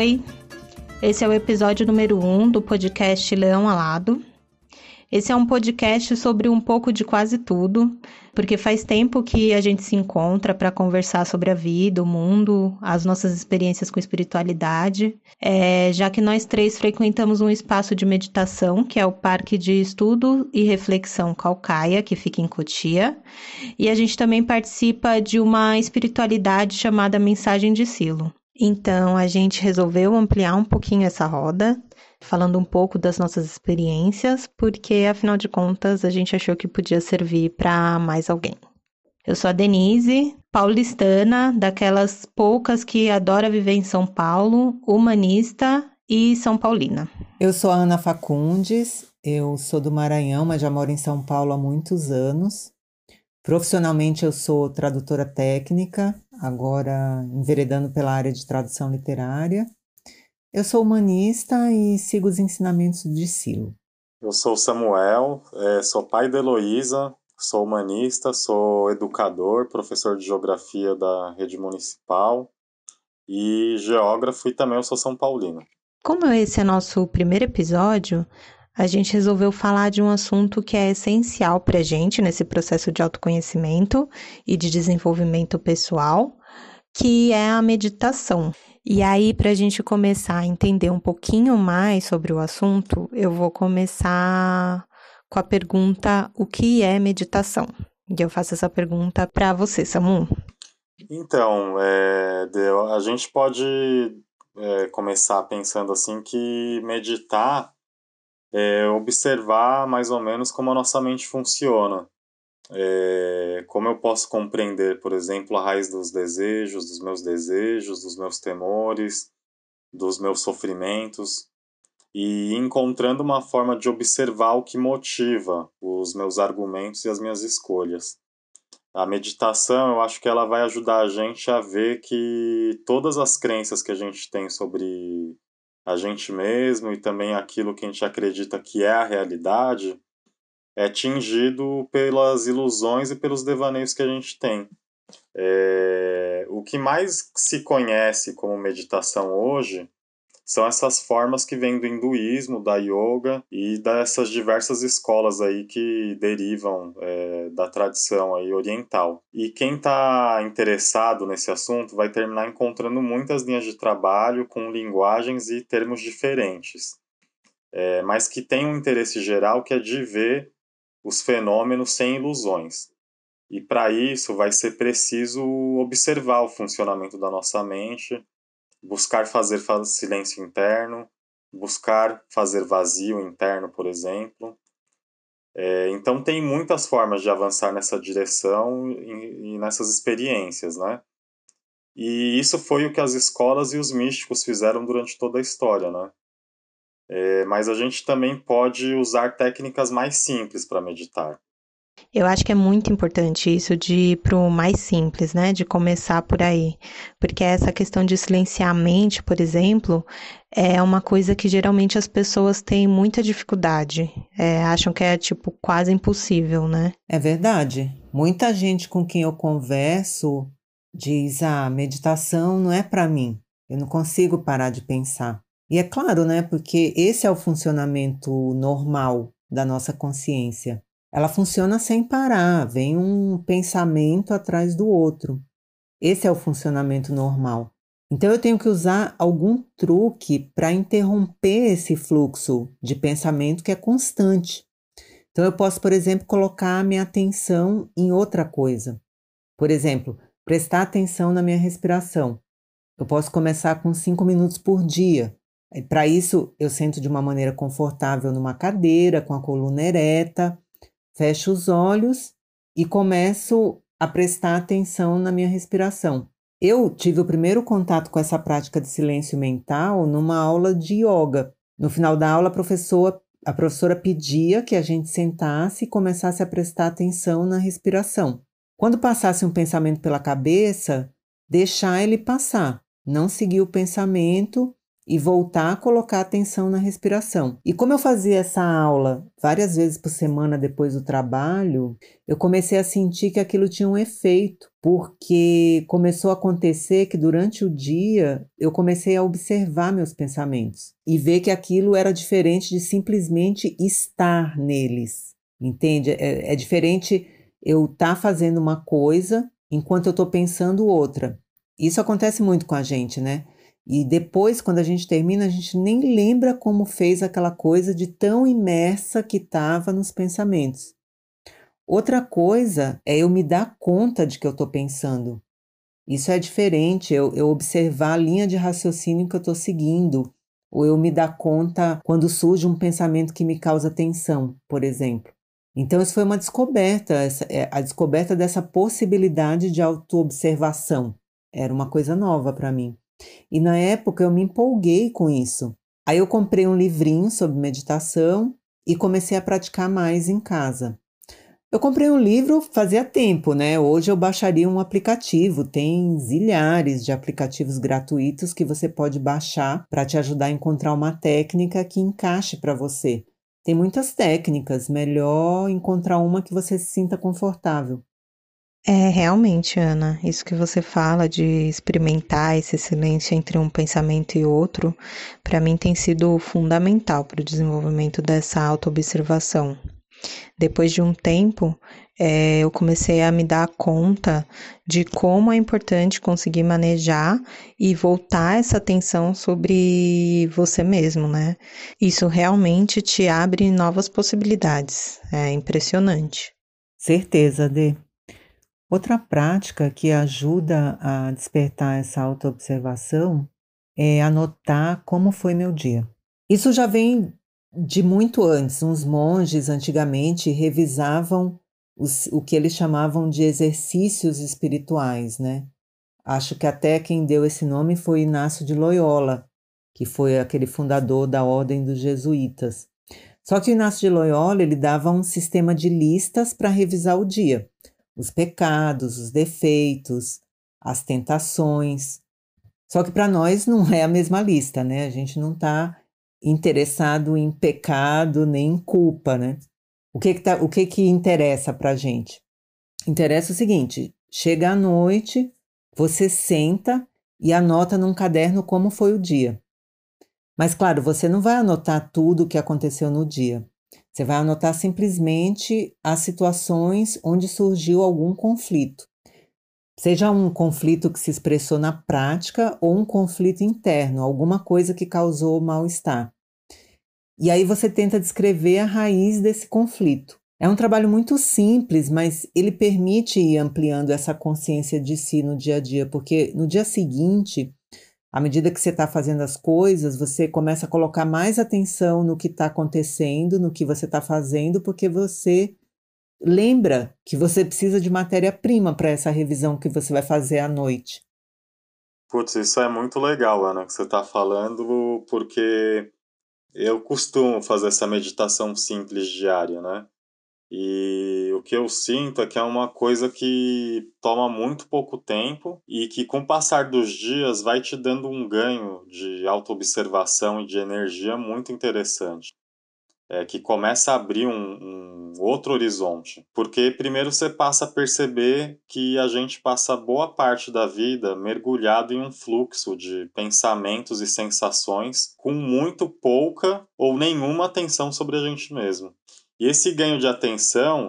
Oi, esse é o episódio número 1 um do podcast Leão Alado. Esse é um podcast sobre um pouco de quase tudo, porque faz tempo que a gente se encontra para conversar sobre a vida, o mundo, as nossas experiências com espiritualidade. É, já que nós três frequentamos um espaço de meditação, que é o Parque de Estudo e Reflexão Calcaia, que fica em Cotia, e a gente também participa de uma espiritualidade chamada Mensagem de Silo. Então a gente resolveu ampliar um pouquinho essa roda falando um pouco das nossas experiências, porque afinal de contas a gente achou que podia servir para mais alguém. Eu sou a Denise, paulistana, daquelas poucas que adora viver em São Paulo, humanista e São Paulina. Eu sou a Ana Facundes, eu sou do Maranhão, mas já moro em São Paulo há muitos anos. Profissionalmente eu sou tradutora técnica, agora enveredando pela área de tradução literária. Eu sou humanista e sigo os ensinamentos de Silo. Eu sou Samuel, é, sou pai da Heloísa, sou humanista, sou educador, professor de geografia da rede municipal e geógrafo e também eu sou São Paulino. Como esse é nosso primeiro episódio, a gente resolveu falar de um assunto que é essencial para a gente nesse processo de autoconhecimento e de desenvolvimento pessoal, que é a meditação. E aí, para a gente começar a entender um pouquinho mais sobre o assunto, eu vou começar com a pergunta: o que é meditação? E eu faço essa pergunta para você, Samu. Então, é, a gente pode é, começar pensando assim que meditar é observar mais ou menos como a nossa mente funciona. É, como eu posso compreender, por exemplo, a raiz dos desejos, dos meus desejos, dos meus temores, dos meus sofrimentos, e encontrando uma forma de observar o que motiva os meus argumentos e as minhas escolhas. A meditação, eu acho que ela vai ajudar a gente a ver que todas as crenças que a gente tem sobre a gente mesmo e também aquilo que a gente acredita que é a realidade, é tingido pelas ilusões e pelos devaneios que a gente tem. É, o que mais se conhece como meditação hoje são essas formas que vêm do hinduísmo, da yoga e dessas diversas escolas aí que derivam é, da tradição aí oriental. E quem está interessado nesse assunto vai terminar encontrando muitas linhas de trabalho com linguagens e termos diferentes, é, mas que tem um interesse geral que é de ver os fenômenos sem ilusões. E para isso vai ser preciso observar o funcionamento da nossa mente, buscar fazer silêncio interno, buscar fazer vazio interno, por exemplo. É, então tem muitas formas de avançar nessa direção e, e nessas experiências, né? E isso foi o que as escolas e os místicos fizeram durante toda a história, né? É, mas a gente também pode usar técnicas mais simples para meditar. Eu acho que é muito importante isso de ir para o mais simples, né? De começar por aí. Porque essa questão de silenciar a mente, por exemplo, é uma coisa que geralmente as pessoas têm muita dificuldade. É, acham que é, tipo, quase impossível, né? É verdade. Muita gente com quem eu converso diz: ah, meditação não é para mim. Eu não consigo parar de pensar. E é claro, né? Porque esse é o funcionamento normal da nossa consciência. Ela funciona sem parar, vem um pensamento atrás do outro. Esse é o funcionamento normal. Então eu tenho que usar algum truque para interromper esse fluxo de pensamento que é constante. Então eu posso, por exemplo, colocar a minha atenção em outra coisa. Por exemplo, prestar atenção na minha respiração. Eu posso começar com cinco minutos por dia. Para isso, eu sento de uma maneira confortável numa cadeira, com a coluna ereta, fecho os olhos e começo a prestar atenção na minha respiração. Eu tive o primeiro contato com essa prática de silêncio mental numa aula de yoga. No final da aula, a professora, a professora pedia que a gente sentasse e começasse a prestar atenção na respiração. Quando passasse um pensamento pela cabeça, deixar ele passar, não seguir o pensamento e voltar a colocar atenção na respiração. E como eu fazia essa aula várias vezes por semana depois do trabalho, eu comecei a sentir que aquilo tinha um efeito, porque começou a acontecer que durante o dia eu comecei a observar meus pensamentos e ver que aquilo era diferente de simplesmente estar neles. Entende? É, é diferente eu estar tá fazendo uma coisa enquanto eu estou pensando outra. Isso acontece muito com a gente, né? E depois, quando a gente termina, a gente nem lembra como fez aquela coisa de tão imersa que estava nos pensamentos. Outra coisa é eu me dar conta de que eu estou pensando. Isso é diferente, eu, eu observar a linha de raciocínio que eu estou seguindo, ou eu me dar conta quando surge um pensamento que me causa tensão, por exemplo. Então, isso foi uma descoberta, essa, é, a descoberta dessa possibilidade de autoobservação. Era uma coisa nova para mim. E na época eu me empolguei com isso. Aí eu comprei um livrinho sobre meditação e comecei a praticar mais em casa. Eu comprei um livro fazia tempo, né? Hoje eu baixaria um aplicativo. Tem zilhares de aplicativos gratuitos que você pode baixar para te ajudar a encontrar uma técnica que encaixe para você. Tem muitas técnicas, melhor encontrar uma que você se sinta confortável. É, realmente, Ana, isso que você fala de experimentar esse silêncio entre um pensamento e outro, para mim tem sido fundamental para o desenvolvimento dessa autoobservação. Depois de um tempo, é, eu comecei a me dar conta de como é importante conseguir manejar e voltar essa atenção sobre você mesmo, né? Isso realmente te abre novas possibilidades. É impressionante. Certeza, Dê. Outra prática que ajuda a despertar essa autoobservação é anotar como foi meu dia. Isso já vem de muito antes. Uns monges antigamente revisavam os, o que eles chamavam de exercícios espirituais, né? Acho que até quem deu esse nome foi Inácio de Loyola, que foi aquele fundador da Ordem dos Jesuítas. Só que Inácio de Loyola ele dava um sistema de listas para revisar o dia os pecados, os defeitos, as tentações. Só que para nós não é a mesma lista, né? A gente não está interessado em pecado nem em culpa, né? O que que, tá, o que, que interessa para a gente? Interessa o seguinte: chega à noite, você senta e anota num caderno como foi o dia. Mas claro, você não vai anotar tudo o que aconteceu no dia. Você vai anotar simplesmente as situações onde surgiu algum conflito. Seja um conflito que se expressou na prática ou um conflito interno, alguma coisa que causou mal-estar. E aí você tenta descrever a raiz desse conflito. É um trabalho muito simples, mas ele permite ir ampliando essa consciência de si no dia a dia, porque no dia seguinte à medida que você está fazendo as coisas, você começa a colocar mais atenção no que está acontecendo, no que você está fazendo, porque você lembra que você precisa de matéria-prima para essa revisão que você vai fazer à noite. Putz, isso é muito legal, Ana, que você está falando, porque eu costumo fazer essa meditação simples diária, né? E o que eu sinto é que é uma coisa que toma muito pouco tempo e que, com o passar dos dias, vai te dando um ganho de autoobservação e de energia muito interessante. É, que começa a abrir um, um outro horizonte. Porque, primeiro, você passa a perceber que a gente passa boa parte da vida mergulhado em um fluxo de pensamentos e sensações com muito pouca ou nenhuma atenção sobre a gente mesmo. E esse ganho de atenção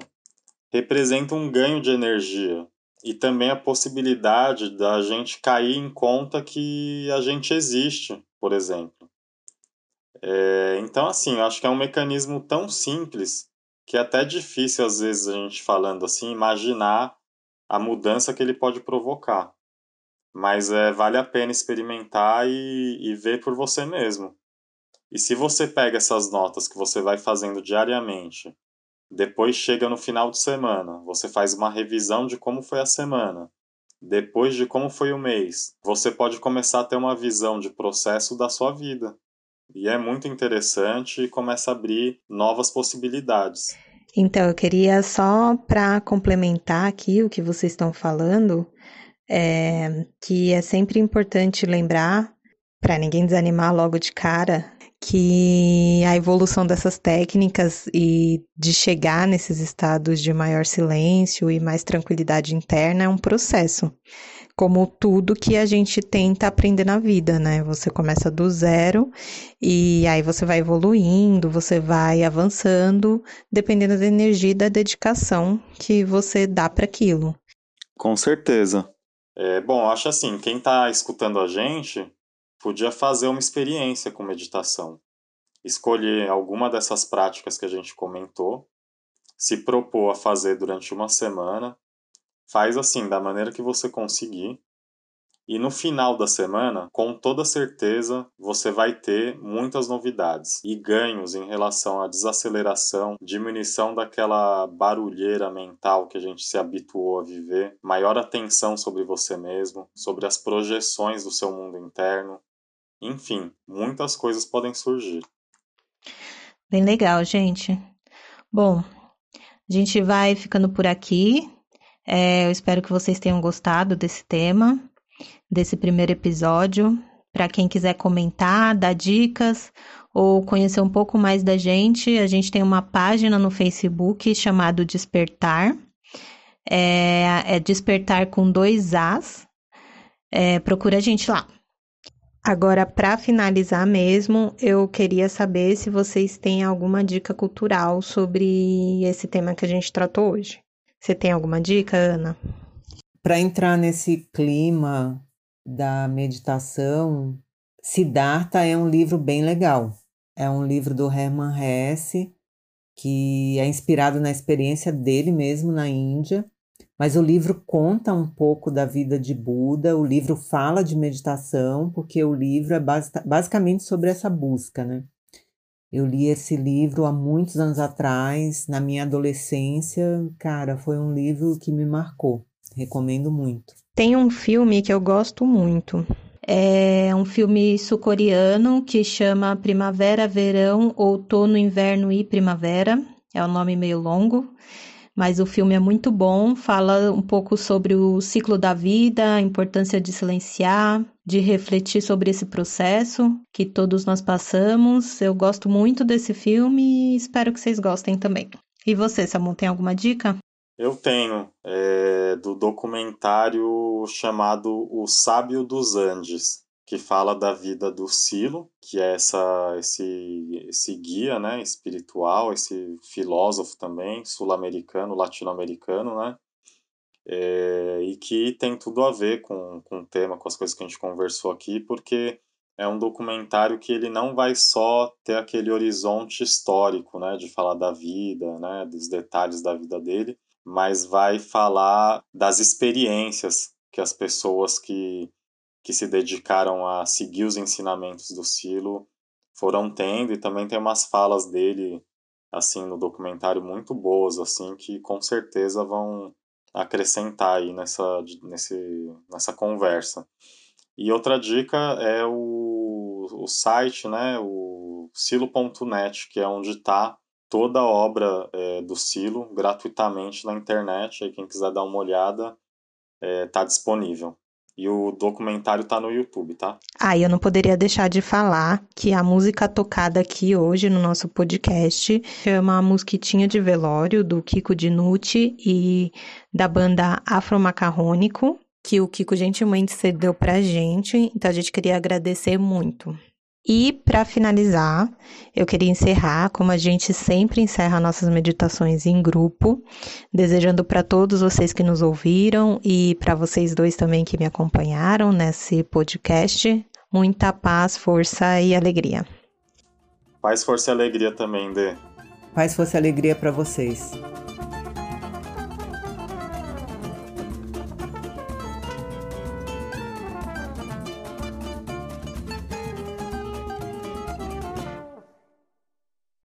representa um ganho de energia e também a possibilidade da gente cair em conta que a gente existe, por exemplo. É, então, assim, eu acho que é um mecanismo tão simples que é até difícil, às vezes, a gente falando assim, imaginar a mudança que ele pode provocar. Mas é, vale a pena experimentar e, e ver por você mesmo. E se você pega essas notas que você vai fazendo diariamente, depois chega no final de semana, você faz uma revisão de como foi a semana, depois de como foi o mês, você pode começar a ter uma visão de processo da sua vida. E é muito interessante e começa a abrir novas possibilidades. Então, eu queria só para complementar aqui o que vocês estão falando, é, que é sempre importante lembrar para ninguém desanimar logo de cara, que a evolução dessas técnicas e de chegar nesses estados de maior silêncio e mais tranquilidade interna é um processo. Como tudo que a gente tenta aprender na vida, né? Você começa do zero e aí você vai evoluindo, você vai avançando, dependendo da energia e da dedicação que você dá para aquilo. Com certeza. É, bom, acho assim, quem está escutando a gente podia fazer uma experiência com meditação. Escolher alguma dessas práticas que a gente comentou, se propor a fazer durante uma semana, faz assim, da maneira que você conseguir, e no final da semana, com toda certeza, você vai ter muitas novidades e ganhos em relação à desaceleração, diminuição daquela barulheira mental que a gente se habituou a viver, maior atenção sobre você mesmo, sobre as projeções do seu mundo interno, enfim, muitas coisas podem surgir. Bem legal, gente. Bom, a gente vai ficando por aqui. É, eu espero que vocês tenham gostado desse tema, desse primeiro episódio. Para quem quiser comentar, dar dicas ou conhecer um pouco mais da gente, a gente tem uma página no Facebook chamado Despertar. É, é Despertar com dois As. É, procura a gente lá. Agora, para finalizar mesmo, eu queria saber se vocês têm alguma dica cultural sobre esse tema que a gente tratou hoje. Você tem alguma dica, Ana? Para entrar nesse clima da meditação, Siddhartha é um livro bem legal. É um livro do Hermann Hesse, que é inspirado na experiência dele mesmo na Índia mas o livro conta um pouco da vida de Buda, o livro fala de meditação, porque o livro é basicamente sobre essa busca, né? Eu li esse livro há muitos anos atrás, na minha adolescência, cara, foi um livro que me marcou. Recomendo muito. Tem um filme que eu gosto muito. É um filme sul-coreano que chama Primavera, Verão, Outono, Inverno e Primavera. É um nome meio longo mas o filme é muito bom, fala um pouco sobre o ciclo da vida, a importância de silenciar, de refletir sobre esse processo que todos nós passamos. Eu gosto muito desse filme e espero que vocês gostem também. E você, Samu, tem alguma dica? Eu tenho, é, do documentário chamado O Sábio dos Andes que fala da vida do Silo, que é essa, esse, esse guia né, espiritual, esse filósofo também, sul-americano, latino-americano, né? É, e que tem tudo a ver com, com o tema, com as coisas que a gente conversou aqui, porque é um documentário que ele não vai só ter aquele horizonte histórico, né, de falar da vida, né, dos detalhes da vida dele, mas vai falar das experiências que as pessoas que que se dedicaram a seguir os ensinamentos do Silo foram tendo e também tem umas falas dele assim no documentário muito boas assim que com certeza vão acrescentar aí nessa nesse, nessa conversa. E outra dica é o, o site, né, o silo.net, que é onde está toda a obra é, do Silo gratuitamente na internet. Aí quem quiser dar uma olhada está é, tá disponível. E o documentário tá no YouTube, tá? Ah, e eu não poderia deixar de falar que a música tocada aqui hoje no nosso podcast chama Mosquitinha de Velório, do Kiko Dinucci e da banda Afro Macarrônico, que o Kiko gentilmente cedeu pra gente, então a gente queria agradecer muito. E para finalizar, eu queria encerrar como a gente sempre encerra nossas meditações em grupo, desejando para todos vocês que nos ouviram e para vocês dois também que me acompanharam nesse podcast, muita paz, força e alegria. Paz, força e alegria também, Dê. Paz, força e alegria para vocês.